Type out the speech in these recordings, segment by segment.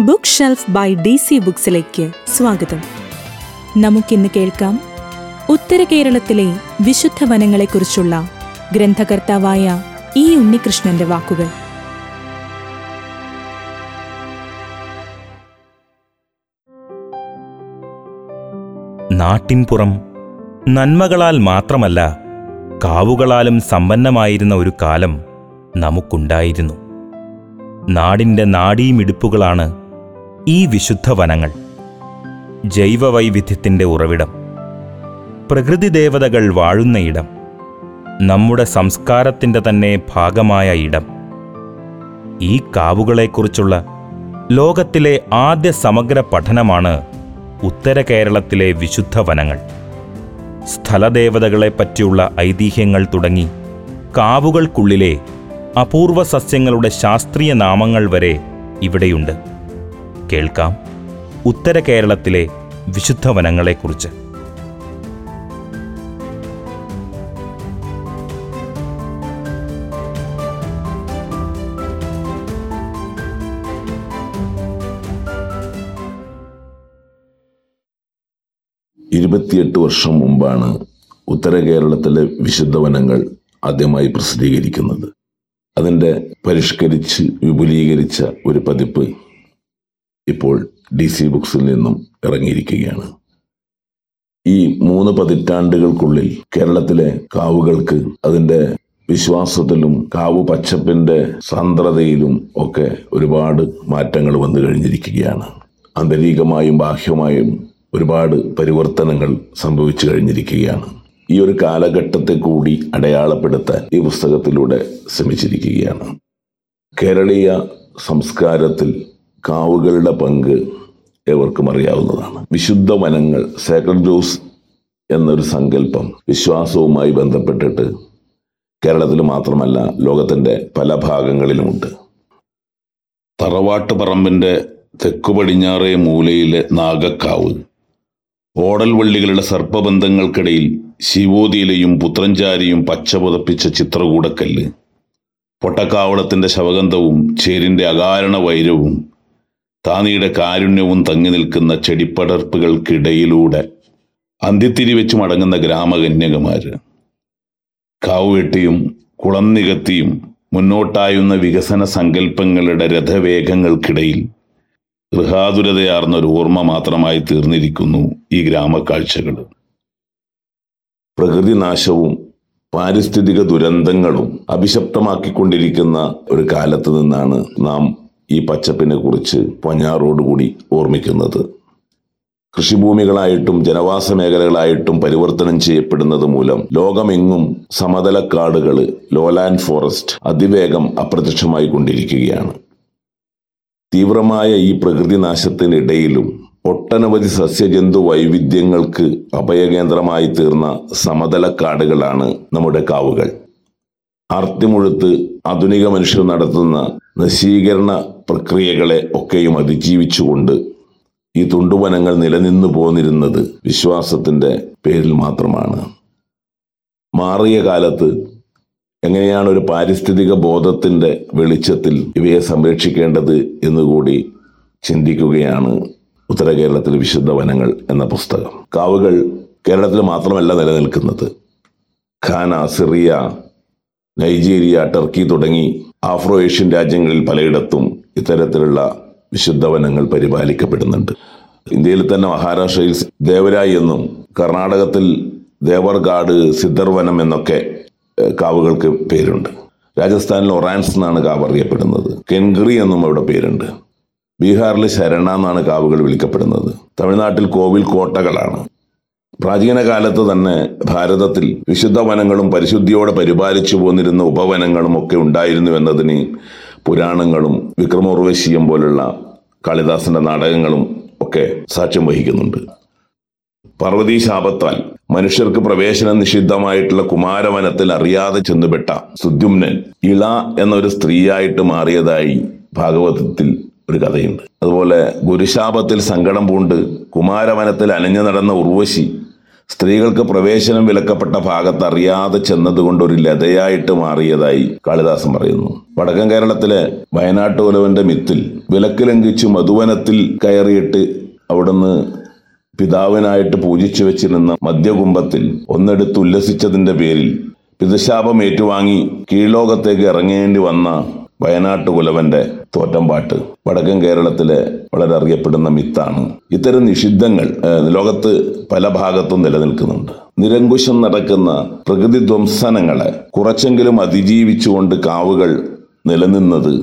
Book shelf by D C ബുക്സിലേക്ക് സ്വാഗതം. നമുക്കിന്ന് കേൾക്കാം ഉത്തര കേരളത്തിലെ വിശുദ്ധ വനങ്ങളെക്കുറിച്ചുള്ള ഗ്രന്ഥകർത്താവായ ഇ ഉണ്ണികൃഷ്ണന്റെ വാക്കുകൾ. നാട്ടിൻപുറം നന്മകളാൽ മാത്രമല്ല കാവുകളാലും സമ്പന്നമായിരുന്ന ഒരു കാലം നമുക്കുണ്ടായിരുന്നു. നാടിന്റെ നാഡീമിടിപ്പുകളാണ് ഈ വിശുദ്ധ വനങ്ങൾ. ജൈവവൈവിധ്യത്തിന്റെ ഉറവിടം. പ്രകൃതി ദേവതകൾ വാഴുന്ന ഇടം. നമ്മുടെ സംസ്കാരത്തിന്റെ തന്നെ ഭാഗമായ ഇടം. ഈ കാവുകളെക്കുറിച്ചുള്ള ലോകത്തിലെ ആദ്യ സമഗ്ര പഠനമാണ് ഉത്തര കേരളത്തിലെ വിശുദ്ധ വനങ്ങൾ. സ്ഥലദേവതകളെ പറ്റിയുള്ള ഐതിഹ്യങ്ങൾ തുടങ്ങി കാവുകൾക്കുള്ളിലെ അപൂർവ സസ്യങ്ങളുടെ ശാസ്ത്രീയ നാമങ്ങൾ വരെ ഇവിടെയുണ്ട്. കേൾക്കാം ഉത്തര കേരളത്തിലെ വിശുദ്ധ വനങ്ങളെക്കുറിച്ച്. ഇരുപത്തിയെട്ട് വർഷം മുമ്പാണ് ഉത്തര കേരളത്തിലെ വിശുദ്ധ വനങ്ങൾ ആദ്യമായി പ്രസിദ്ധീകരിക്കുന്നത്. അതിന്റെ പരിഷ്കരിച്ച് വിപുലീകരിച്ച ഒരു പതിപ്പ് ഇപ്പോൾ ഡി സി ബുക്സിൽ നിന്നും ഇറങ്ങിയിരിക്കുകയാണ്. ഈ മൂന്ന് പതിറ്റാണ്ടുകൾക്കുള്ളിൽ കേരളത്തിലെ കാവുകൾക്ക് അതിന്റെ വിശ്വാസത്തിലും കാവു പച്ചപ്പിന്റെ സാന്ദ്രതയിലും ഒക്കെ ഒരുപാട് മാറ്റങ്ങൾ വന്നു കഴിഞ്ഞിരിക്കുകയാണ്. ആന്തരികമായും ബാഹ്യമായും ഒരുപാട് പരിവർത്തനങ്ങൾ സംഭവിച്ചു കഴിഞ്ഞിരിക്കുകയാണ്. ഈ ഒരു കാലഘട്ടത്തെ കൂടി അടയാളപ്പെടുത്താൻ ഈ പുസ്തകത്തിലൂടെ ശ്രമിച്ചിരിക്കുകയാണ്. കേരളീയ സംസ്കാരത്തിൽ കാവുകളുടെ പങ്ക് ഏവർക്കും അറിയാവുന്നതാണ്. വിശുദ്ധ വനങ്ങൾ സേക്രഡ് ജോസ് എന്നൊരു സങ്കല്പം വിശ്വാസവുമായി ബന്ധപ്പെട്ടിട്ട് കേരളത്തിൽ മാത്രമല്ല ലോകത്തിന്റെ പല ഭാഗങ്ങളിലുമുണ്ട്. തറവാട്ട് പറമ്പിന്റെ തെക്കു പടിഞ്ഞാറേ മൂലയിലെ നാഗക്കാവ് ഓടൽ വള്ളികളുടെ സർപ്പബന്ധങ്ങൾക്കിടയിൽ ശിവോതിയിലെയും പുത്രഞ്ചാരിയും പച്ച പുതപ്പിച്ച ചിത്രകൂടക്കല്ല് പൊട്ടക്കാവളത്തിന്റെ ശവഗന്ധവും ചേരിന്റെ അകാരണ വൈരവും താനിയുടെ കാരുണ്യവും തങ്ങി നിൽക്കുന്ന ചെടിപ്പടർപ്പുകൾക്കിടയിലൂടെ അന്ത്യത്തിരി വെച്ച് മടങ്ങുന്ന ഗ്രാമകന്യകമാര്. കാവുവെട്ടിയും കുളം നികത്തിയും മുന്നോട്ടായുന്ന വികസന സങ്കല്പങ്ങളുടെ രഥവേഗങ്ങൾക്കിടയിൽ ഗൃഹാതുരതയാർന്ന ഒരു ഓർമ്മ മാത്രമായി തീർന്നിരിക്കുന്നു ഈ ഗ്രാമക്കാഴ്ചകൾ പ്രകൃതിനാശവും പാരിസ്ഥിതിക ദുരന്തങ്ങളും അഭിശപ്തമാക്കിക്കൊണ്ടിരിക്കുന്ന ഒരു കാലത്ത് നിന്നാണ് നാം ഈ പച്ചപ്പിനെ കുറിച്ച് പഞ്ഞാറോടുകൂടി ഓർമ്മിക്കുന്നത്. കൃഷിഭൂമികളായിട്ടും ജനവാസ മേഖലകളായിട്ടും പരിവർത്തനം ചെയ്യപ്പെടുന്നത് മൂലം ലോകമെങ്ങും സമതലക്കാടുകൾ ലോലാൻഡ് ഫോറസ്റ്റ് അതിവേഗം അപ്രത്യക്ഷമായി കൊണ്ടിരിക്കുകയാണ്. തീവ്രമായ ഈ പ്രകൃതി നാശത്തിനിടയിലും ഒട്ടനവധി സസ്യജന്തു വൈവിധ്യങ്ങൾക്ക് അഭയകേന്ദ്രമായി തീർന്ന സമതല സമതലക്കാടുകളാണ് നമ്മുടെ കാവുകൾ. ആർത്തിമുഴുത്ത് ആധുനിക മനുഷ്യർ നടത്തുന്ന നശീകരണ പ്രക്രിയകളെ ഒക്കെയും അതിജീവിച്ചുകൊണ്ട് ഈ തുണ്ടുവനങ്ങൾ നിലനിന്നു പോന്നിരുന്നത് വിശ്വാസത്തിന്റെ പേരിൽ മാത്രമാണ്. മാറിയ കാലത്ത് എങ്ങനെയാണ് ഒരു പാരിസ്ഥിതിക ബോധത്തിന്റെ വെളിച്ചത്തിൽ ഇവയെ സംരക്ഷിക്കേണ്ടത് എന്നുകൂടി ചിന്തിക്കുകയാണ് ഉത്തര കേരളത്തിലെ വിശുദ്ധ വനങ്ങൾ എന്ന പുസ്തകം. കാവുകൾ കേരളത്തിൽ മാത്രമല്ല നിലനിൽക്കുന്നത്. ഖാന സിറിയ നൈജീരിയ ടർക്കി തുടങ്ങി ആഫ്രോ ഏഷ്യൻ രാജ്യങ്ങളിൽ പലയിടത്തും ഇത്തരത്തിലുള്ള വിശുദ്ധവനങ്ങൾ പരിപാലിക്കപ്പെടുന്നുണ്ട്. ഇന്ത്യയിൽ തന്നെ മഹാരാഷ്ട്രയിൽ ദേവരായി എന്നും കർണാടകത്തിൽ ദേവർഗാഡ് സിദ്ധർവനം എന്നൊക്കെ കാവുകൾക്ക് പേരുണ്ട്. രാജസ്ഥാനിൽ ഒറാൻസ് എന്നാണ് കാവ് അറിയപ്പെടുന്നത്. കെൻഗ്രി എന്നും അവിടെ പേരുണ്ട്. ബീഹാറിൽ ശരണ എന്നാണ് കാവുകൾ വിളിക്കപ്പെടുന്നത്. തമിഴ്നാട്ടിൽ കോവിൽ കോട്ടകളാണ്. പ്രാചീന കാലത്ത് തന്നെ ഭാരതത്തിൽ വിശുദ്ധ വനങ്ങളും പരിശുദ്ധിയോടെ പരിപാലിച്ചു പോന്നിരുന്ന ഉപവനങ്ങളും ഒക്കെ ഉണ്ടായിരുന്നു എന്നതിന് പുരാണങ്ങളും വിക്രമോർവശീയം പോലുള്ള കാളിദാസന്റെ നാടകങ്ങളും ഒക്കെ സാക്ഷ്യം വഹിക്കുന്നുണ്ട്. പാർവതീ ശാപത്താൽ മനുഷ്യർക്ക് പ്രവേശനം നിഷിദ്ധമായിട്ടുള്ള കുമാരവനത്തിൽ അറിയാതെ ചെന്നുപെട്ട സുദ്യുമ്നൻ ഇള എന്നൊരു സ്ത്രീയായിട്ട് മാറിയതായി ഭാഗവതത്തിൽ ഒരു കഥയുണ്ട്. അതുപോലെ ഗുരുശാപത്തിൽ സങ്കടം പൂണ്ട് കുമാരവനത്തിൽ അലഞ്ഞു നടന്ന ഉർവശി സ്ത്രീകൾക്ക് പ്രവേശനം വിലക്കപ്പെട്ട ഭാഗത്ത് അറിയാതെ ചെന്നതുകൊണ്ട് ഒരു ലതയായിട്ട് മാറിയതായി കാളിദാസൻ പറയുന്നു. വടക്കൻ കേരളത്തിലെ വയനാട്ടുകുലവന്റെ മിത്തിൽ വിലക്ക് ലംഘിച്ചു മധുവനത്തിൽ കയറിയിട്ട് അവിടുന്ന് പിതാവിനായിട്ട് പൂജിച്ചു വെച്ചിരുന്ന മദ്യകുംഭത്തിൽ ഒന്നെടുത്ത് ഉല്ലസിച്ചതിന്റെ പേരിൽ പിതശാപം ഏറ്റുവാങ്ങി കീഴ്ലോകത്തേക്ക് ഇറങ്ങേണ്ടി വന്ന വയനാട്ടുകുലവന്റെ തോറ്റംപാട്ട് വടക്കൻ കേരളത്തിലെ വളരെ അറിയപ്പെടുന്ന മിത്താണ്. ഇത്തരം നിഷിദ്ധങ്ങൾ ലോകത്ത് പല ഭാഗത്തും നിലനിൽക്കുന്നുണ്ട്. നിരങ്കുശം നടക്കുന്ന പ്രകൃതി ധ്വംസനങ്ങളെ കുറച്ചെങ്കിലും അതിജീവിച്ചുകൊണ്ട് കാവുകൾ നിലനിന്നത്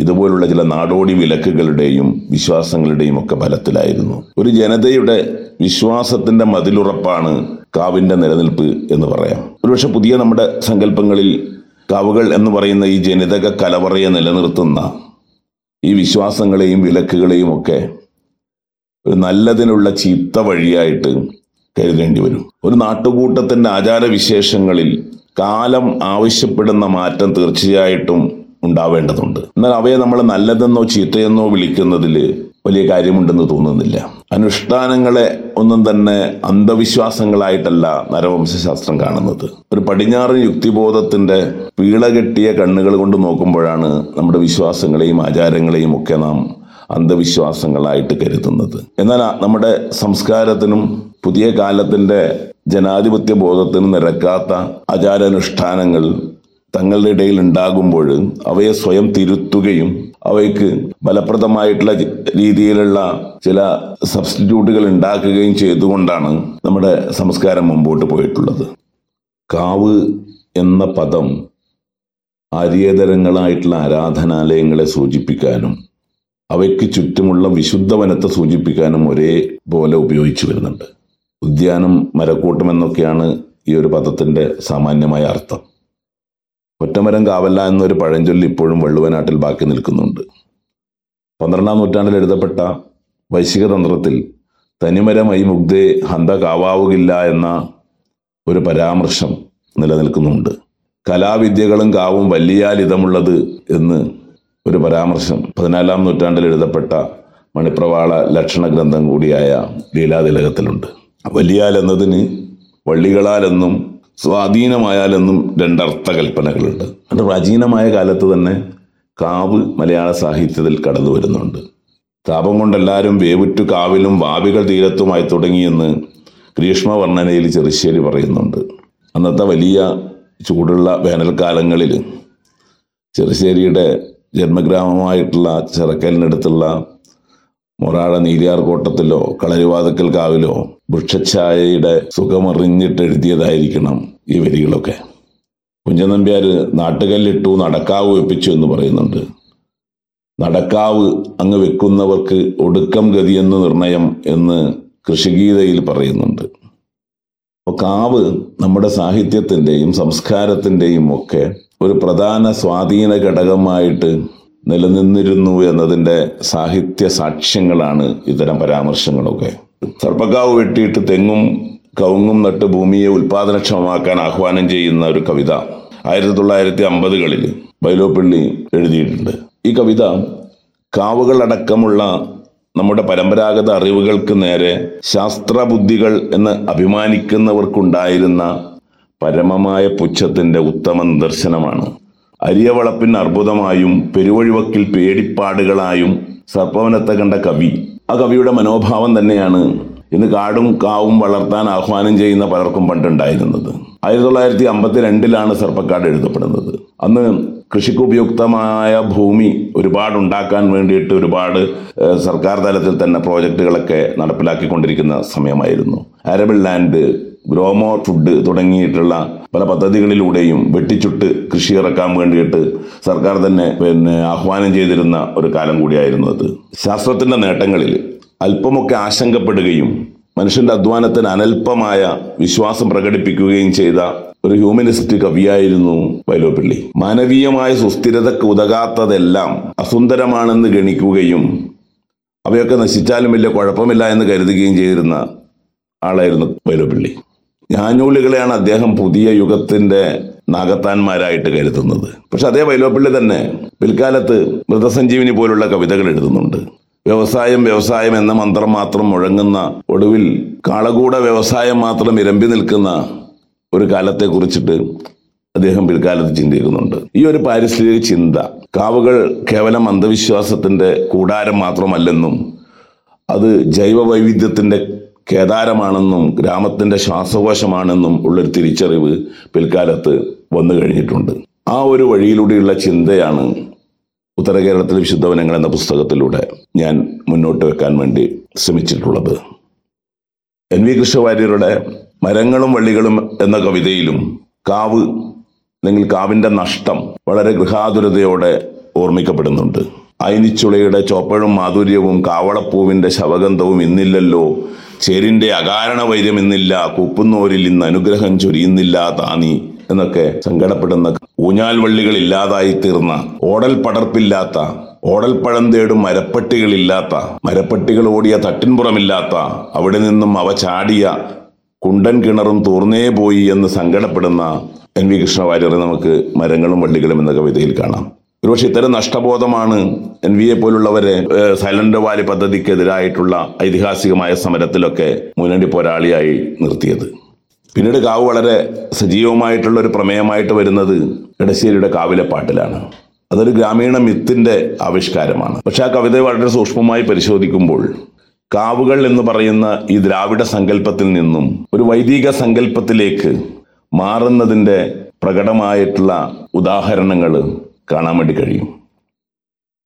ഇതുപോലുള്ള ചില നാടോടി വിലക്കുകളുടെയും വിശ്വാസങ്ങളുടെയും ഒക്കെ ഫലത്തിലായിരുന്നു. ഒരു ജനതയുടെ വിശ്വാസത്തിന്റെ മതിലുറപ്പാണ് കാവിന്റെ നിലനിൽപ്പ് എന്ന് പറയാം. ഒരുപക്ഷെ പുതിയ നമ്മുടെ സങ്കല്പങ്ങളിൽ കാവുകൾ എന്ന് പറയുന്ന ഈ ജനിതക കലവറയെ നിലനിർത്തുന്ന ഈ വിശ്വാസങ്ങളെയും വിലക്കുകളെയും ഒക്കെ ഒരു നല്ലതിനുള്ള ചീത്ത വഴിയായിട്ട് കരുതേണ്ടി വരും. ഒരു നാട്ടുകൂട്ടത്തിന്റെ ആചാരവിശേഷങ്ങളിൽ കാലം ആവശ്യപ്പെടുന്ന മാറ്റം തീർച്ചയായിട്ടും ഉണ്ടാവേണ്ടതുണ്ട്. എന്നാൽ അവയെ നമ്മൾ നല്ലതെന്നോ ചീത്തയെന്നോ വിളിക്കുന്നതിൽ വലിയ കാര്യമുണ്ടെന്ന് തോന്നുന്നില്ല. അനുഷ്ഠാനങ്ങളെ ഒന്നും തന്നെ അന്ധവിശ്വാസങ്ങളായിട്ടല്ല നരവംശാസ്ത്രം കാണുന്നത്. ഒരു പടിഞ്ഞാറൻ യുക്തിബോധത്തിന്റെ വീളകെട്ടിയ കണ്ണുകൾ കൊണ്ട് നോക്കുമ്പോഴാണ് നമ്മുടെ വിശ്വാസങ്ങളെയും ആചാരങ്ങളെയും ഒക്കെ നാം അന്ധവിശ്വാസങ്ങളായിട്ട് കരുതുന്നത്. എന്നാൽ നമ്മുടെ സംസ്കാരത്തിനും പുതിയ കാലത്തിന്റെ ജനാധിപത്യ ബോധത്തിനും നിരക്കാത്ത ആചാരാനുഷ്ഠാനങ്ങൾ തങ്ങളുടെ ഇടയിൽ ഉണ്ടാകുമ്പോൾ അവയെ സ്വയം തിരുത്തുകയും അവയ്ക്ക് ഫലപ്രദമായിട്ടുള്ള രീതിയിലുള്ള ചില സബ്സ്റ്റിറ്റ്യൂട്ടുകൾ ഉണ്ടാക്കുകയും ചെയ്തുകൊണ്ടാണ് നമ്മുടെ സംസ്കാരം മുമ്പോട്ട് പോയിട്ടുള്ളത്. കാവ് എന്ന പദം ആര്യേതരങ്ങളായിട്ടുള്ള ആരാധനാലയങ്ങളെ സൂചിപ്പിക്കാനും അവയ്ക്ക് ചുറ്റുമുള്ള വിശുദ്ധ വനത്തെ സൂചിപ്പിക്കാനും ഒരേപോലെ ഉപയോഗിച്ചു വരുന്നുണ്ട്. ഉദ്യാനം മരക്കൂട്ടം എന്നൊക്കെയാണ് ഈ ഒരു പദത്തിന്റെ സാമാന്യമായ അർത്ഥം. ഒറ്റമരം കാവല്ല എന്നൊരു പഴഞ്ചൊല്ലി ഇപ്പോഴും വള്ളുവനാട്ടിൽ ബാക്കി നിൽക്കുന്നുണ്ട്. പന്ത്രണ്ടാം നൂറ്റാണ്ടിൽ എഴുതപ്പെട്ട വൈശിക തന്ത്രത്തിൽ തനിമരമൈ മുഗ്ധേ ഹന്ത കാവാവുകില്ല എന്ന ഒരു പരാമർശം നിലനിൽക്കുന്നുണ്ട്. കലാവിദ്യകളും കാവും വല്ലിയാലിതമുള്ളത് എന്ന് ഒരു പരാമർശം പതിനാലാം നൂറ്റാണ്ടിൽ എഴുതപ്പെട്ട മണിപ്രവാള ലക്ഷണ ഗ്രന്ഥം കൂടിയായ ലീലാതിലകത്തിലുണ്ട്. വലിയാൽ എന്നതിന് വള്ളികളാലെന്നും സ്വാധീനമായാലെന്നും രണ്ടർത്ഥ കൽപ്പനകളുണ്ട് അത് പ്രാചീനമായ കാലത്ത് തന്നെ കാവ് മലയാള സാഹിത്യത്തിൽ കടന്നു വരുന്നുണ്ട്. താപം കൊണ്ടെല്ലാവരും വേവുറ്റു കാവിലും വാവികൾ തീരത്തുമായി തുടങ്ങിയെന്ന് ഗ്രീഷ്മവർണനയിൽ ചെറുശ്ശേരി പറയുന്നുണ്ട്. അന്നത്തെ വലിയ ചൂടുള്ള വേനൽക്കാലങ്ങളിൽ ചെറുശ്ശേരിയുടെ ജന്മഗ്രാമമായിട്ടുള്ള ചിറക്കലിനടുത്തുള്ള മൊറാഴ നീലിയാർകോട്ടത്തിലോ കളരിവാതക്കൽ കാവിലോ വൃക്ഷഛായയുടെ സുഖമറിഞ്ഞിട്ട് എഴുതിയതായിരിക്കണം ഈ വരികളൊക്കെ. കുഞ്ചൻ നമ്പ്യാർ നാട്ടുകല്ലിട്ടു നടക്കാവ് വെപ്പിച്ചു എന്ന് പറയുന്നുണ്ട്. നടക്കാവ് അങ്ങ് വെക്കുന്നവർക്ക് ഒടുക്കം ഗതിയെന്ന് നിർണയം എന്ന് കൃഷിഗീതയിൽ പറയുന്നുണ്ട്. അപ്പോൾ കാവ് നമ്മുടെ സാഹിത്യത്തിന്റെയും സംസ്കാരത്തിന്റെയും ഒക്കെ ഒരു പ്രധാന സ്വാധീന ഘടകമായിട്ട് നിലനിന്നിരുന്നു എന്നതിന്റെ സാഹിത്യ സാക്ഷ്യങ്ങളാണ് ഇത്തരം പരാമർശങ്ങളൊക്കെ. സർപ്പക്കാവ് വെട്ടിയിട്ട് തെങ്ങും കവുങ്ങും നട്ട് ഭൂമിയെ ഉൽപാദനക്ഷമമാക്കാൻ ആഹ്വാനം ചെയ്യുന്ന ഒരു കവിത ആയിരത്തി തൊള്ളായിരത്തി അമ്പതുകളിൽ ബൈലോപ്പള്ളി എഴുതിയിട്ടുണ്ട്. ഈ കവിത കാവുകളടക്കമുള്ള നമ്മുടെ പരമ്പരാഗത അറിവുകൾക്ക് നേരെ ശാസ്ത്രബുദ്ധികൾ എന്ന് അഭിമാനിക്കുന്നവർക്കുണ്ടായിരുന്ന പരമമായ പുച്ഛത്തിന്റെ ഉത്തമ നിദർശനമാണ് അരിയവളപ്പിന് അർബുദമായും പെരുവഴിവക്കിൽ പേടിപ്പാടുകളായും സർപ്പവനത്തെ കണ്ട കവി. ആ കവിയുടെ മനോഭാവം തന്നെയാണ് ഇന്ന് കാടും കാവും വളർത്താൻ ആഹ്വാനം ചെയ്യുന്ന പലർക്കും പണ്ടുണ്ടായിരുന്നത്. ആയിരത്തി തൊള്ളായിരത്തി അമ്പത്തി രണ്ടിലാണ് സർപ്പക്കാട് എഴുതപ്പെടുന്നത്. അന്ന് കൃഷിക്ക് ഉപയുക്തമായ ഭൂമി ഒരുപാട് ഉണ്ടാക്കാൻ വേണ്ടിയിട്ട് ഒരുപാട് സർക്കാർ തലത്തിൽ തന്നെ പ്രോജക്റ്റുകളൊക്കെ നടപ്പിലാക്കിക്കൊണ്ടിരിക്കുന്ന സമയമായിരുന്നു. അരബിൾ ലാൻഡ് ഗ്രോമോ ഫുഡ് തുടങ്ങിയിട്ടുള്ള പല പദ്ധതികളിലൂടെയും വെട്ടിച്ചുട്ട് കൃഷി ഇറക്കാൻ വേണ്ടിയിട്ട് സർക്കാർ തന്നെ പിന്നെ ആഹ്വാനം ചെയ്തിരുന്ന ഒരു കാലം കൂടിയായിരുന്നു അത്. ശാസ്ത്രത്തിന്റെ നേട്ടങ്ങളിൽ അല്പമൊക്കെ ആശങ്കപ്പെടുകയും മനുഷ്യന്റെ അധ്വാനത്തിന് അനൽപമായ വിശ്വാസം പ്രകടിപ്പിക്കുകയും ചെയ്ത ഒരു ഹ്യൂമനിസ്റ്റ് കവിയായിരുന്നു വൈലോപ്പിള്ളി. മാനവീയമായ സുസ്ഥിരതക്ക് ഉതകാത്തതെല്ലാം അസുന്ദരമാണെന്ന് ഗണിക്കുകയും അവയൊക്കെ നശിച്ചാലും വലിയ കുഴപ്പമില്ല എന്ന് കരുതുകയും ചെയ്തിരുന്ന ആളായിരുന്നു വൈലോപ്പിള്ളി. ഞാഞ്ഞൂലുകളെയാണ് അദ്ദേഹം പുതിയ യുഗത്തിന്റെ നാഗത്താന്മാരായിട്ട് കരുതുന്നത്. പക്ഷെ അതേ വൈലോപ്പിള്ളി തന്നെ പിൽക്കാലത്ത് മൃതസഞ്ജീവിനി പോലുള്ള കവിതകൾ എഴുതുന്നുണ്ട്. വ്യവസായം വ്യവസായം എന്ന മന്ത്രം മാത്രം മുഴങ്ങുന്ന ഒടുവിൽ കാളകൂട വ്യവസായം മാത്രം ഇരമ്പി നിൽക്കുന്ന ഒരു കാലത്തെ കുറിച്ചിട്ട് അദ്ദേഹം പിൽക്കാലത്ത് ചിന്തിക്കുന്നുണ്ട്. ഈ ഒരു പാരിസ്ഥിതിക ചിന്ത കാവുകൾ കേവലം അന്ധവിശ്വാസത്തിന്റെ കൂടാരം മാത്രമല്ലെന്നും അത് ജൈവ വൈവിധ്യത്തിന്റെ കേദാരമാണെന്നും ഗ്രാമത്തിന്റെ ശ്വാസകോശമാണെന്നും ഉള്ളൊരു തിരിച്ചറിവ് പിൽക്കാലത്ത് വന്നു കഴിഞ്ഞിട്ടുണ്ട്. ആ ഒരു വഴിയിലൂടെയുള്ള ചിന്തയാണ് ഉത്തര കേരളത്തിലെ വിശുദ്ധവനങ്ങൾ എന്ന പുസ്തകത്തിലൂടെ ഞാൻ മുന്നോട്ട് വെക്കാൻ വേണ്ടി ശ്രമിച്ചിട്ടുള്ളത്. എൻ വി കൃഷ്ണവാര്യരുടെ മരങ്ങളും വള്ളികളും എന്ന കവിതയിലും കാവ് അല്ലെങ്കിൽ കാവിന്റെ നഷ്ടം വളരെ ഗൃഹാതുരതയോടെ ഓർമ്മിക്കപ്പെടുന്നുണ്ട്. അയിനിച്ചുളയുടെ ചോപ്പഴും മാധുര്യവും കാവളപ്പൂവിന്റെ ശവഗന്ധവും ഇന്നില്ലല്ലോ ചേരിന്റെ അകാരണ വൈര്യമെന്നില്ല കൂപ്പുന്നോരിൽ ഇന്ന് അനുഗ്രഹം ചൊരിയുന്നില്ല താനി എന്നൊക്കെ സങ്കടപ്പെടുന്ന ഊഞ്ഞാൽ വള്ളികൾ ഇല്ലാതായി തീർന്ന ഓടൽ പടർപ്പില്ലാത്ത ഓടൽപ്പഴം തേടും മരപ്പട്ടികളില്ലാത്ത മരപ്പട്ടികൾ ഓടിയ തട്ടിൻപുറമില്ലാത്ത അവിടെ നിന്നും അവ ചാടിയ കുണ്ടൻ കിണറും തൂർന്നേ പോയി എന്ന് സങ്കടപ്പെടുന്ന എൻ വി കൃഷ്ണവാര്യറെ നമുക്ക് മരങ്ങളും വള്ളികളും എന്ന കവിതയിൽ കാണാം. ഒരുപക്ഷെ ഇത്തരം നഷ്ടബോധമാണ് എൻ വി എ പോലുള്ളവരെ സൈലന്റ് വാലി പദ്ധതിക്കെതിരായിട്ടുള്ള ഐതിഹാസികമായ സമരത്തിലൊക്കെ മുന്നണി പോരാളിയായി നിർത്തിയത്. പിന്നീട് കാവ് വളരെ സജീവമായിട്ടുള്ള ഒരു പ്രമേയമായിട്ട് വരുന്നത് എടശ്ശേരിയുടെ കാവിലെ പാട്ടിലാണ്. അതൊരു ഗ്രാമീണ മിത്തിന്റെ ആവിഷ്കാരമാണ്. പക്ഷെ ആ കവിത വളരെ സൂക്ഷ്മമായി പരിശോധിക്കുമ്പോൾ കാവുകൾ എന്ന് പറയുന്ന ഈ ദ്രാവിഡ സങ്കല്പത്തിൽ നിന്നും ഒരു വൈദിക സങ്കല്പത്തിലേക്ക് മാറുന്നതിന്റെ പ്രകടമായിട്ടുള്ള ഉദാഹരണങ്ങൾ കാണാൻ വേണ്ടി കഴിയും.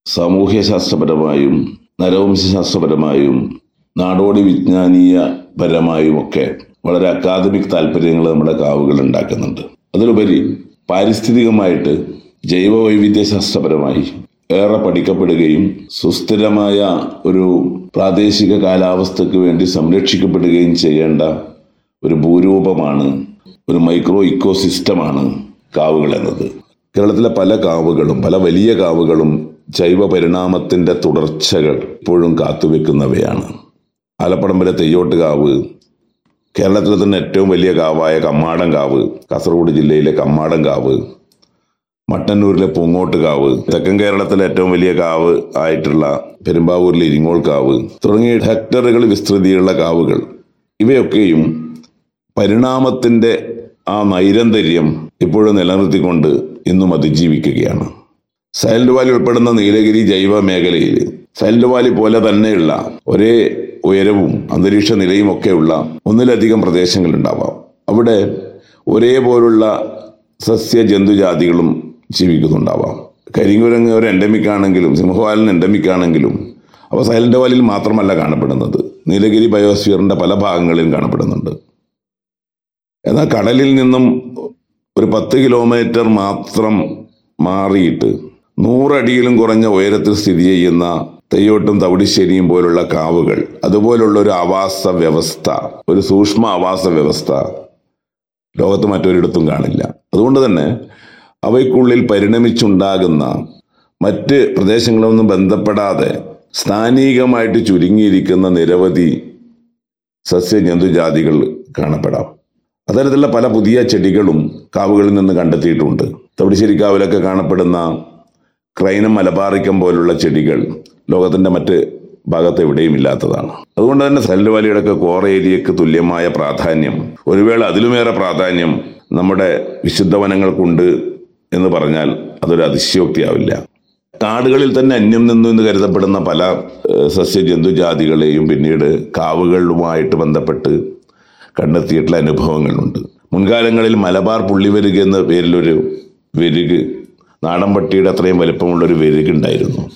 സാമൂഹ്യശാസ്ത്രപരമായും നരവംശാസ്ത്രപരമായും നാടോടി വിജ്ഞാനീയ പരമായും ഒക്കെ വളരെ അക്കാദമിക് താല്പര്യങ്ങൾ നമ്മുടെ കാവുകൾ ഉണ്ടാക്കുന്നുണ്ട്. അതിലുപരി പാരിസ്ഥിതികമായിട്ട് ജൈവ വൈവിധ്യശാസ്ത്രപരമായി ഏറെ പഠിക്കപ്പെടുകയും സുസ്ഥിരമായ ഒരു പ്രാദേശിക കാലാവസ്ഥയ്ക്ക് വേണ്ടി സംരക്ഷിക്കപ്പെടുകയും ചെയ്യേണ്ട ഒരു ഭൂരൂപമാണ് ഒരു മൈക്രോ ഇക്കോസിസ്റ്റമാണ് കാവുകൾ എന്നത്. കേരളത്തിലെ പല കാവുകളും പല വലിയ കാവുകളും ജൈവ പരിണാമത്തിന്റെ തുടർച്ചകൾ ഇപ്പോഴും കാത്തുവെക്കുന്നവയാണ് ആലപ്പടമ്പിലെ തെയ്യോട്ട് കാവ് കേരളത്തിലെ തന്നെ ഏറ്റവും വലിയ കാവായ കമ്മാടം കാവ് കാസർഗോഡ് ജില്ലയിലെ കമ്മാടം കാവ് മട്ടന്നൂരിലെ പൂങ്ങോട്ട് കാവ് തെക്കൻ കേരളത്തിലെ ഏറ്റവും വലിയ കാവ് ആയിട്ടുള്ള പെരുമ്പാവൂരിലെ ഇരിങ്ങോൾ കാവ് തുടങ്ങിയ ഹെക്ടറുകൾ വിസ്തൃതിയുള്ള കാവുകൾ. ഇവയൊക്കെയും പരിണാമത്തിന്റെ ആ നൈരന്തര്യം ഇപ്പോഴും നിലനിർത്തിക്കൊണ്ട് ഇന്നും അതിജീവിക്കുകയാണ് സൈലന്റ് വാലി ഉൾപ്പെടുന്ന നീലഗിരി ജൈവ മേഖലയിൽ സൈലന്റ് വാലി പോലെ തന്നെയുള്ള ഒരേ ഉയരവും അന്തരീക്ഷ നിലയും ഒക്കെയുള്ള ഒന്നിലധികം പ്രദേശങ്ങൾ ഉണ്ടാവാം അവിടെ ഒരേപോലുള്ള സസ്യ ജന്തുജാതികളും ജീവിക്കുന്നുണ്ടാവാം. കരിങ്കുരങ്ങ് ഒരു എൻഡമിക് ആണെങ്കിലും സിംഹവാലൻ എൻഡമിക് ആണെങ്കിലും അവ സൈലന്റ് വാലിയിൽ മാത്രമല്ല കാണപ്പെടുന്നത്. നീലഗിരി ബയോസ്ഫിയറിന്റെ പല ഭാഗങ്ങളിലും കാണപ്പെടുന്നുണ്ട്. എന്നാൽ കടലിൽ നിന്നും ഒരു പത്ത് കിലോമീറ്റർ മാത്രം മാറിയിട്ട് നൂറടിയിലും കുറഞ്ഞ ഉയരത്തിൽ സ്ഥിതി ചെയ്യുന്ന തെയ്യോട്ടും തവിടിശ്ശേരിയും പോലുള്ള കാവുകൾ. അതുപോലുള്ള ഒരു ആവാസ വ്യവസ്ഥ ഒരു സൂക്ഷ്മ ആവാസ വ്യവസ്ഥ ലോകത്ത് മറ്റൊരിടത്തും കാണില്ല. അതുകൊണ്ട് തന്നെ അവയ്ക്കുള്ളിൽ പരിണമിച്ചുണ്ടാകുന്ന മറ്റ് പ്രദേശങ്ങളൊന്നും ബന്ധപ്പെടാതെ സ്ഥാനികമായിട്ട് ചുരുങ്ങിയിരിക്കുന്ന നിരവധി സസ്യജന്തുജാതികൾ കാണപ്പെടാം. അത്തരത്തിലുള്ള പല പുതിയ ചെടികളും കാവുകളിൽ നിന്ന് കണ്ടെത്തിയിട്ടുണ്ട്. തവിടിശ്ശേരി കാവിലൊക്കെ കാണപ്പെടുന്ന ക്രൈനം മലബാറിക്കം പോലുള്ള ചെടികൾ ലോകത്തിന്റെ മറ്റ് ഭാഗത്ത് എവിടെയും ഇല്ലാത്തതാണ്. അതുകൊണ്ട് തന്നെ സല്ലുവാലിയുടെയൊക്കെ കോർ ഏരിയക്ക് തുല്യമായ പ്രാധാന്യം ഒരു വേള അതിലുമേറെ പ്രാധാന്യം നമ്മുടെ വിശുദ്ധ വനങ്ങൾക്കുണ്ട് എന്ന് പറഞ്ഞാൽ അതൊരു അതിശയോക്തിയാവില്ല. കാടുകളിൽ തന്നെ അന്യം നിന്നു എന്ന് കരുതപ്പെടുന്ന പല സസ്യജന്തുജാതികളെയും പിന്നീട് കാവുകളുമായിട്ട് ബന്ധപ്പെട്ട് കണ്ടെത്തിയിട്ടുള്ള അനുഭവങ്ങളുണ്ട്. മുൻകാലങ്ങളിൽ മലബാർ പുള്ളിവരുക എന്ന പേരിലൊരു വെരുക് നാടൻ പട്ടിയുടെ അത്രയും വലിപ്പമുള്ളൊരു വെരുക് ഉണ്ടായിരുന്നു.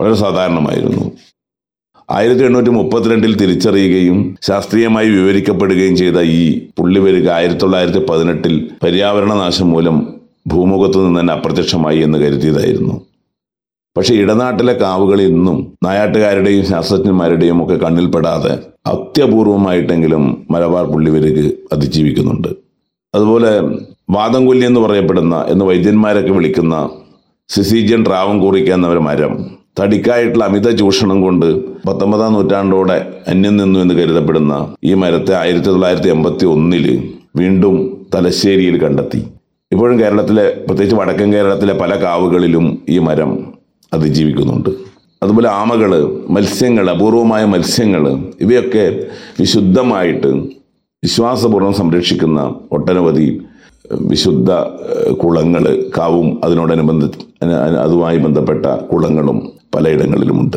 വളരെ സാധാരണമായിരുന്നു. ആയിരത്തി എണ്ണൂറ്റി മുപ്പത്തിരണ്ടിൽ തിരിച്ചറിയുകയും ശാസ്ത്രീയമായി വിവരിക്കപ്പെടുകയും ചെയ്ത ഈ പുള്ളിവരുക ആയിരത്തി തൊള്ളായിരത്തി പതിനെട്ടിൽ പര്യാവരണ നാശം മൂലം ഭൂമുഖത്തു നിന്ന് തന്നെ അപ്രത്യക്ഷമായി എന്ന് കരുതിയതായിരുന്നു. പക്ഷെ ഇടനാട്ടിലെ കാവുകൾ ഇന്നും നായാട്ടുകാരുടെയും ശാസ്ത്രജ്ഞന്മാരുടെയും ഒക്കെ കണ്ണിൽപ്പെടാതെ അത്യപൂർവമായിട്ടെങ്കിലും മലബാർ പുള്ളിവരുക്ക് അതിജീവിക്കുന്നുണ്ട്. അതുപോലെ വാദംകൊല്ലി എന്ന് പറയപ്പെടുന്ന എന്ന് വൈദ്യന്മാരൊക്കെ വിളിക്കുന്ന സിസിജൻ ട്രാവൻകൂറിക്ക എന്ന ഒരു മരം തടിക്കായിട്ടുള്ള അമിത ചൂഷണം കൊണ്ട് പത്തൊമ്പതാം നൂറ്റാണ്ടോടെ അന്യം നിന്നു എന്ന് കരുതപ്പെടുന്ന ഈ മരത്തെ ആയിരത്തി തൊള്ളായിരത്തി എൺപത്തി ഒന്നിൽ വീണ്ടും തലശ്ശേരിയിൽ കണ്ടെത്തി. ഇപ്പോഴും കേരളത്തിലെ പ്രത്യേകിച്ച് വടക്കൻ കേരളത്തിലെ പല കാവുകളിലും ഈ മരം അതിജീവിക്കുന്നുണ്ട് അതുപോലെ ആമകൾ മത്സ്യങ്ങൾ അപൂർവമായ മത്സ്യങ്ങൾ ഇവയൊക്കെ വിശുദ്ധമായിട്ട് വിശ്വാസപൂർവം സംരക്ഷിക്കുന്ന ഒട്ടനവധി വിശുദ്ധ കുളങ്ങൾ കാവും അതിനോടനുബന്ധിച്ച് അതുമായി ബന്ധപ്പെട്ട കുളങ്ങളും പലയിടങ്ങളിലുമുണ്ട്.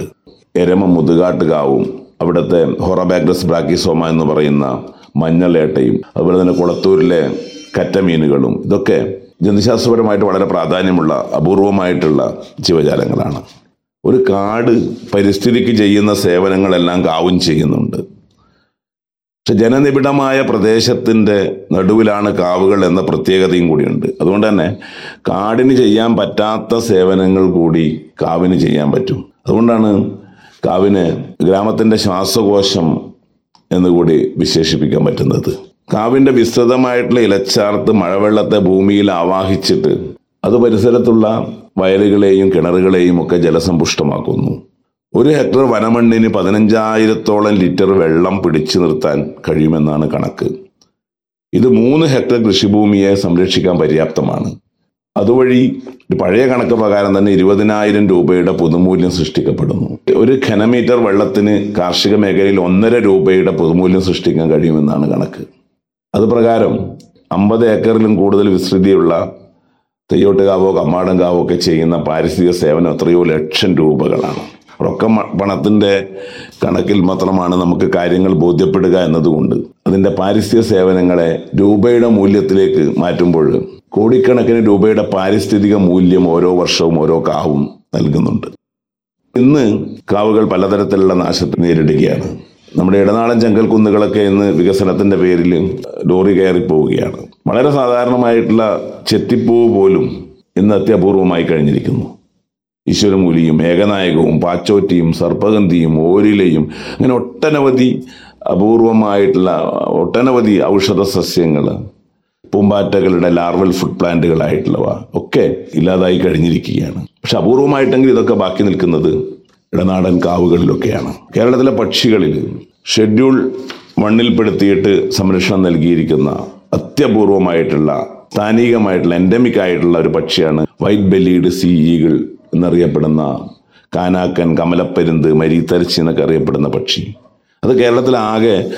എരമ മുതുകാട്ട് കാവും അവിടുത്തെ ഹൊറബാഗ്രസ് ബ്രാക്കിസോമ എന്ന് പറയുന്ന മഞ്ഞളേട്ടയും അതുപോലെ തന്നെ കുളത്തൂരിലെ കറ്റമീനുകളും ഇതൊക്കെ ജന്തുശാസ്ത്രപരമായിട്ട് വളരെ പ്രാധാന്യമുള്ള അപൂർവമായിട്ടുള്ള ജീവജാലങ്ങളാണ്. ഒരു കാട് പരിസ്ഥിതിക്ക് ചെയ്യുന്ന സേവനങ്ങളെല്ലാം കാവും ചെയ്യുന്നുണ്ട്. പക്ഷെ ജനനിബിഡമായ പ്രദേശത്തിന്റെ നടുവിലാണ് കാവുകൾ എന്ന പ്രത്യേകതയും കൂടിയുണ്ട്. അതുകൊണ്ട് തന്നെ കാടിന് ചെയ്യാൻ പറ്റാത്ത സേവനങ്ങൾ കൂടി കാവിന് ചെയ്യാൻ പറ്റും. അതുകൊണ്ടാണ് കാവിന് ഗ്രാമത്തിന്റെ ശ്വാസകോശം എന്നുകൂടി വിശേഷിപ്പിക്കാൻ പറ്റുന്നത്. കാവിന്റെ വിസ്തൃതമായിട്ടുള്ള ഇലച്ചാർത്ത് മഴവെള്ളത്തെ ഭൂമിയിൽ ആവാഹിച്ചിട്ട് അത് പരിസരത്തുള്ള വയലുകളെയും കിണറുകളെയും ഒക്കെ ജലസമ്പുഷ്ടമാക്കുന്നു. ഒരു ഹെക്ടർ വനമണ്ണിന് പതിനഞ്ചായിരത്തോളം ലിറ്റർ വെള്ളം പിടിച്ചു നിർത്താൻ കഴിയുമെന്നാണ് കണക്ക്. ഇത് മൂന്ന് ഹെക്ടർ കൃഷിഭൂമിയെ സംരക്ഷിക്കാൻ പര്യാപ്തമാണ്. അതുവഴി പഴയ കണക്ക് പ്രകാരം തന്നെ ഇരുപതിനായിരം രൂപയുടെ പുതുമൂല്യം സൃഷ്ടിക്കപ്പെടുന്നു. ഒരു ഘനമീറ്റർ വെള്ളത്തിന് കാർഷിക മേഖലയിൽ ഒന്നര രൂപയുടെ പുതുമൂല്യം സൃഷ്ടിക്കാൻ കഴിയുമെന്നാണ് കണക്ക്. അത് പ്രകാരം അമ്പത് ഏക്കറിലും കൂടുതൽ വിസ്തൃതിയുള്ള തെയ്യോട്ടുകാവോ കമ്മാടങ്കാവോ ഒക്കെ ചെയ്യുന്ന പാരിസ്ഥിതിക സേവനം എത്രയോ ലക്ഷം രൂപകളാണ്. റൊക്ക പണത്തിന്റെ കണക്കിൽ മാത്രമാണ് നമുക്ക് കാര്യങ്ങൾ ബോധ്യപ്പെടുക എന്നതുകൊണ്ട് അതിന്റെ പാരിസ്ഥിതിക സേവനങ്ങളെ രൂപയുടെ മൂല്യത്തിലേക്ക് മാറ്റുമ്പോൾ കോടിക്കണക്കിന് രൂപയുടെ പാരിസ്ഥിതിക മൂല്യം ഓരോ വർഷവും ഓരോ കാവും നൽകുന്നുണ്ട്. ഇന്ന് കാവുകൾ പലതരത്തിലുള്ള നാശത്തെ നേരിടുകയാണ്. നമ്മുടെ ഇടനാടൻ ചെങ്കൽ കുന്നുകളൊക്കെ ഇന്ന് വികസനത്തിന്റെ പേരിൽ ലോറി കയറി പോവുകയാണ്. വളരെ സാധാരണമായിട്ടുള്ള ചെത്തിപ്പൂവ് പോലും ഇന്ന് അത്യപൂർവമായി കഴിഞ്ഞിരിക്കുന്നു. ഈശ്വരമൂലിയും ഏകനായകവും പാച്ചോറ്റിയും സർപ്പഗന്ധിയും ഓരിലയും അങ്ങനെ ഒട്ടനവധി അപൂർവമായിട്ടുള്ള ഒട്ടനവധി ഔഷധ സസ്യങ്ങൾ പൂമ്പാറ്റകളുടെ ലാർവൽ ഫുഡ് പ്ലാന്റുകളായിട്ടുള്ളവ ഒക്കെ ഇല്ലാതായി കഴിഞ്ഞിരിക്കുകയാണ്. പക്ഷെ അപൂർവമായിട്ടെങ്കിൽ ഇതൊക്കെ ബാക്കി നിൽക്കുന്നത് ഇടനാടൻ കാവുകളിലൊക്കെയാണ്. കേരളത്തിലെ പക്ഷികളിൽ ഷെഡ്യൂൾ മണ്ണിൽപ്പെടുത്തിയിട്ട് സംരക്ഷണം നൽകിയിരിക്കുന്ന അത്യപൂർവമായിട്ടുള്ള സ്ഥാനികമായിട്ടുള്ള എൻഡമിക് ആയിട്ടുള്ള ഒരു പക്ഷിയാണ് വൈറ്റ് ബെല്ലീഡ് സീ ഈഗിൾ എന്നറിയപ്പെടുന്ന കാനാക്കൻ കമലപ്പരുന്ത് മരീത്തരച്ചി എന്നൊക്കെ അറിയപ്പെടുന്ന പക്ഷി. അത് കേരളത്തിലാകെ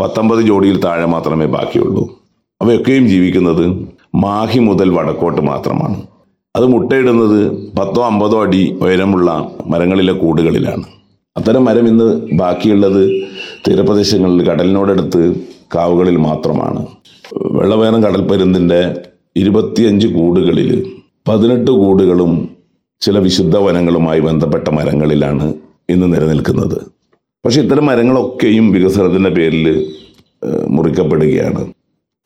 പത്തൊമ്പത് ജോഡിയിൽ താഴെ മാത്രമേ ബാക്കിയുള്ളൂ. അവയൊക്കെയും ജീവിക്കുന്നത് മാഹി മുതൽ വടക്കോട്ട് മാത്രമാണ്. അത് മുട്ടയിടുന്നത് പത്തോ അമ്പതോ അടി ഉയരമുള്ള മരങ്ങളിലെ കൂടുകളിലാണ്. അത്തരം മരം ഇന്ന് ബാക്കിയുള്ളത് തീരപ്രദേശങ്ങളിൽ കടലിനോടടുത്ത് കാവുകളിൽ മാത്രമാണ്. വെള്ളവേനം കടൽപ്പരുന്തിന്റെ ഇരുപത്തിയഞ്ച് കൂടുകളിൽ പതിനെട്ട് കൂടുകളും ചില വിശുദ്ധ വനങ്ങളുമായി ബന്ധപ്പെട്ട മരങ്ങളിലാണ് ഇന്ന് നിലനിൽക്കുന്നത്. പക്ഷെ ഇത്തരം മരങ്ങളൊക്കെയും വികസനത്തിന്റെ പേരിൽ മുറിക്കപ്പെടുകയാണ്.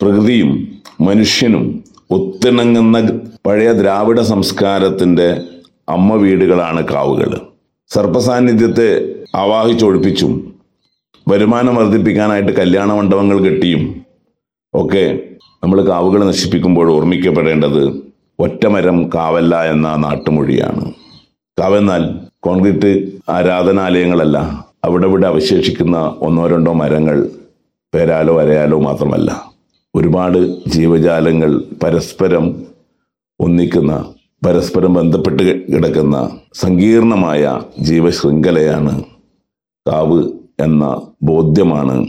പ്രകൃതിയും മനുഷ്യനും ഒത്തിണങ്ങുന്ന പഴയ ദ്രാവിഡ സംസ്കാരത്തിന്റെ അമ്മ വീടുകളാണ് കാവുകൾ. സർപ്പസാന്നിധ്യത്തെ ആവാഹിച്ചൊഴിപ്പിച്ചും വരുമാനം വർദ്ധിപ്പിക്കാനായിട്ട് കല്യാണ മണ്ഡപങ്ങൾ കെട്ടിയും ഒക്കെ നമ്മൾ കാവുകൾ നശിപ്പിക്കുമ്പോൾ ഓർമ്മിക്കപ്പെടേണ്ടത് ഒറ്റമരം കാവല്ല എന്ന നാട്ടുമൊഴിയാണ്. കാവെന്നാൽ കോൺക്രീറ്റ് ആരാധനാലയങ്ങളല്ല അവിടെ ഇവിടെ അവശേഷിക്കുന്ന ഒന്നോ രണ്ടോ മരങ്ങൾ പേരാലോ അരയാലോ മാത്രമല്ല. ഒരുപാട് ജീവജാലങ്ങൾ പരസ്പരം ഒന്നിക്കുന്ന പരസ്പരം ബന്ധപ്പെട്ട് കിടക്കുന്ന സങ്കീർണമായ ജീവശൃംഖലയാണ് കാവ് എന്ന ബോധ്യമാണ്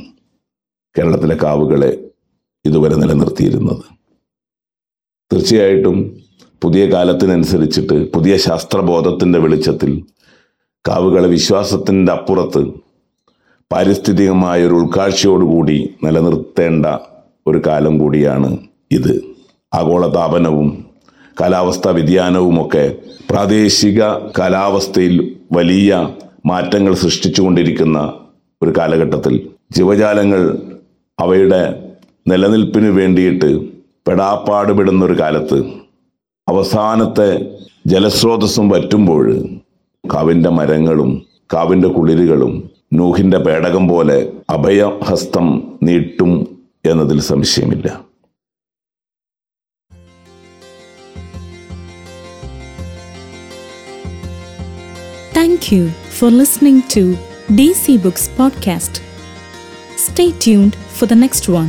കേരളത്തിലെ കാവുകളെ ഇതുവരെ നിലനിർത്തിയിരുന്നത്. തീർച്ചയായിട്ടും പുതിയ കാലത്തിനനുസരിച്ചിട്ട് പുതിയ ശാസ്ത്രബോധത്തിന്റെ വെളിച്ചത്തിൽ കാവുകളെ വിശ്വാസത്തിന്റെ അപ്പുറത്ത് പാരിസ്ഥിതികമായ ഒരു ഉൾക്കാഴ്ചയോടുകൂടി നിലനിർത്തേണ്ട ഒരു കാലം കൂടിയാണ് ഇത്. ആഗോളതാപനവും കാലാവസ്ഥാ വ്യതിയാനവുമൊക്കെ പ്രാദേശിക കാലാവസ്ഥയിൽ വലിയ മാറ്റങ്ങൾ സൃഷ്ടിച്ചുകൊണ്ടിരിക്കുന്ന ഒരു കാലഘട്ടത്തിൽ ജീവജാലങ്ങൾ അവയുടെ നിലനിൽപ്പിന് വേണ്ടിയിട്ട് പെടാപ്പാടുപെടുന്ന ഒരു കാലത്ത് അവസാനത്തെ ജലസ്രോതസ്സും വറ്റുമ്പോൾ കാവിന്റെ മരങ്ങളും കാവിന്റെ കുളിരുകളും നൂഹിന്റെ പേടകം പോലെ അഭയഹസ്തം നീട്ടും എന്നതിൽ സംശയമില്ല. Thank you for listening to DC Books Podcast. Stay tuned for the next one.